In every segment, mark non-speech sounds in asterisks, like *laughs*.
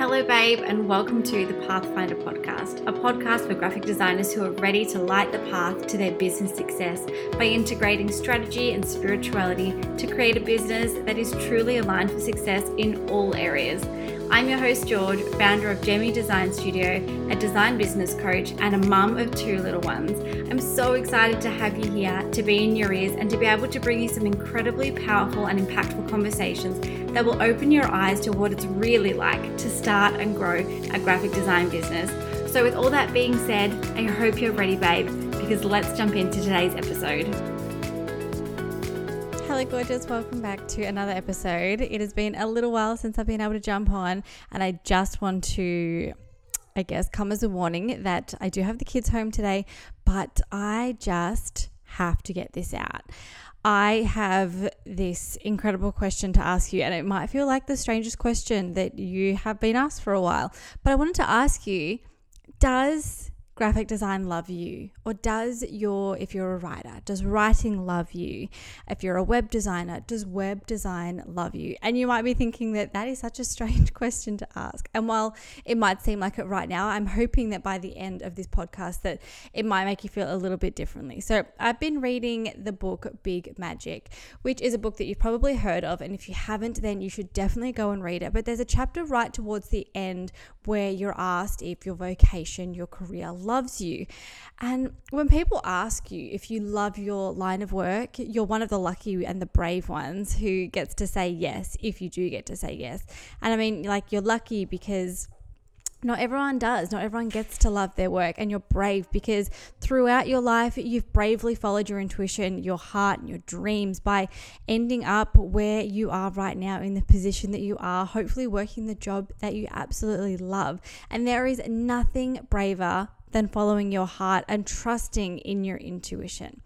Hello, babe, and welcome to the Pathfinder podcast, a podcast for graphic designers who are ready to light the path to their business success by integrating strategy and spirituality to create a business that is truly aligned for success in all areas. I'm your host, George, founder of Gemu Design Studio, a design business coach, and a mum of two little ones. I'm so excited to have you here, to be in your ears, and to be able to bring you some incredibly powerful and impactful conversations that will open your eyes to what it's really like to start and grow a graphic design business. So, with all that being said, I hope you're ready, babe, because let's jump into today's episode. Hello, gorgeous. Welcome back to another episode. It has been a little while since I've been able to jump on, and I just want to, I guess, come as a warning that I do have the kids home today, but I just have to get this out. I have this incredible question to ask you, and it might feel like the strangest question that you have been asked for a while, but I wanted to ask you Does graphic design love you? Or does your, if you're a writer, does writing love you? If you're a web designer, does web design love you? And you might be thinking that that is such a strange *laughs* question to ask. And while it might seem like it right now, I'm hoping that by the end of this podcast that it might make you feel a little bit differently. So I've been reading the book Big Magic, which is a book that you've probably heard of. And if you haven't, then you should definitely go and read it. But there's a chapter right towards the end where you're asked if your vocation, your career, loves you. And when people ask you if you love your line of work, you're one of the lucky and the brave ones who gets to say yes if you do get to say yes. And I mean, like, you're lucky because not everyone does. Not everyone gets to love their work, and you're brave because throughout your life, you've bravely followed your intuition, your heart, and your dreams by ending up where you are right now in the position that you are, hopefully working the job that you absolutely love. And there is nothing braver than following your heart and trusting in your intuition.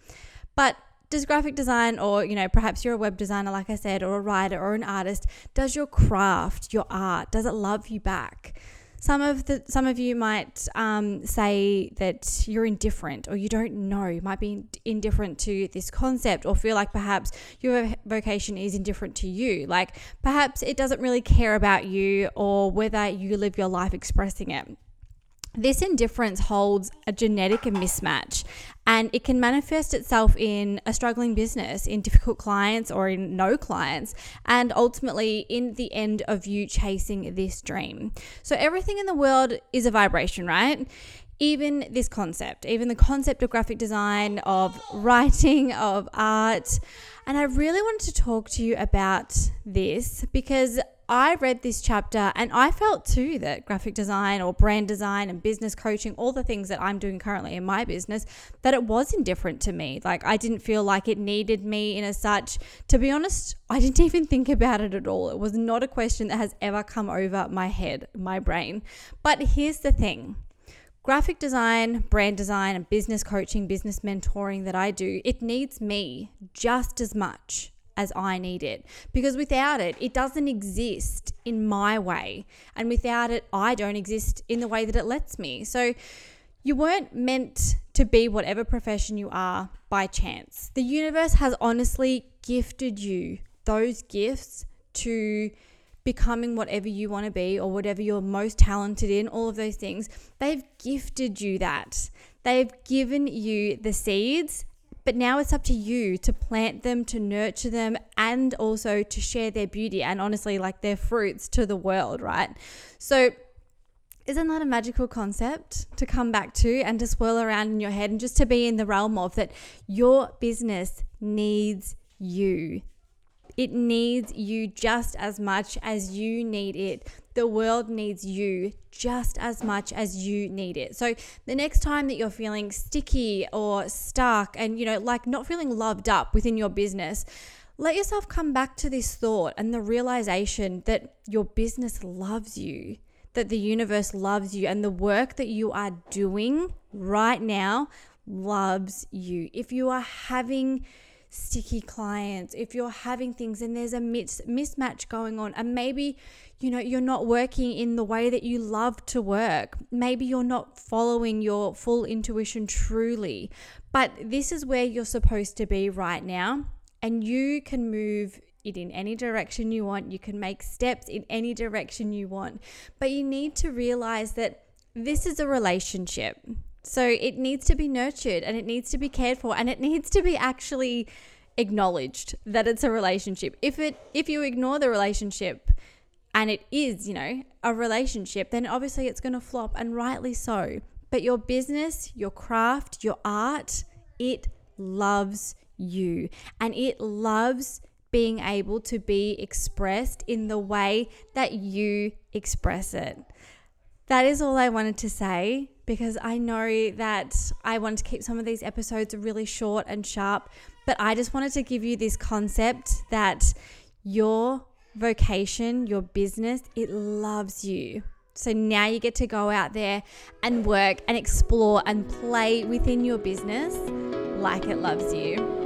But does graphic design or you know perhaps you're a web designer like i said or a writer or an artist does your craft your art does it love you back some of the some of you might um, say that you're indifferent or you don't know. You might be indifferent to this concept or feel like perhaps your vocation is indifferent to you. Like perhaps it doesn't really care about you or whether you live your life expressing it. This indifference holds a genetic mismatch and it can manifest itself in a struggling business, in difficult clients, or in no clients, and ultimately in the end of you chasing this dream. So, everything in the world is a vibration, right? Even this concept, even the concept of graphic design, of writing, of art. And I really wanted to talk to you about this because I read this chapter and I felt too that graphic design or brand design and business coaching, all the things that I'm doing currently in my business, that it was indifferent to me. Like I didn't feel like it needed me in as such. To be honest, I didn't *laughs* even think about it at all. It was not a question that has ever come over my head, my brain. But here's the thing graphic design, brand design, and business coaching, business mentoring that I do, it needs me just as much as I need it. Because without it, it doesn't exist in my way. And without it, I don't exist in the way that it lets me. So you weren't meant to be whatever profession you are by chance. The universe has honestly gifted you those gifts to becoming whatever you want to be or whatever you're most talented in, all of those things. They've gifted you that. They've given you the seeds but now it's up to you to plant them, to nurture them, and also to share their beauty and honestly, like their fruits to the world, right? So, isn't that a magical concept to come back to and to swirl around in your head and just to be in the realm of that your business needs you? It needs you just as much as you need it. The world needs you just as much as you need it. So the next time that you're feeling sticky or stuck and, you know, like not feeling loved up within your business, let yourself come back to this thought and the realization that your business loves you, that the universe loves you, and the work that you are doing right now loves you. If you are having sticky clients, if you're having things and there's a mis- mismatch going on, and maybe you know you're not working in the way that you love to work, maybe you're not following your full intuition truly, but this is where you're supposed to be right now, and you can move it in any direction you want. You can make steps in any direction you want. But you need to realize that this is a relationship. So it needs to be nurtured and it needs to be cared for and it needs to be actually acknowledged that it's a relationship. If it if you ignore the relationship and it is, you know, a relationship, then obviously it's going to flop and rightly so. But your business, your craft, your art, it loves you and it loves being able to be expressed in the way that you express it. That is all I wanted to say because I know that I wanted to keep some of these episodes really short and sharp, but I just wanted to give you this concept that your vocation, your business, it loves you. So now you get to go out there and work and explore and play within your business like it loves you.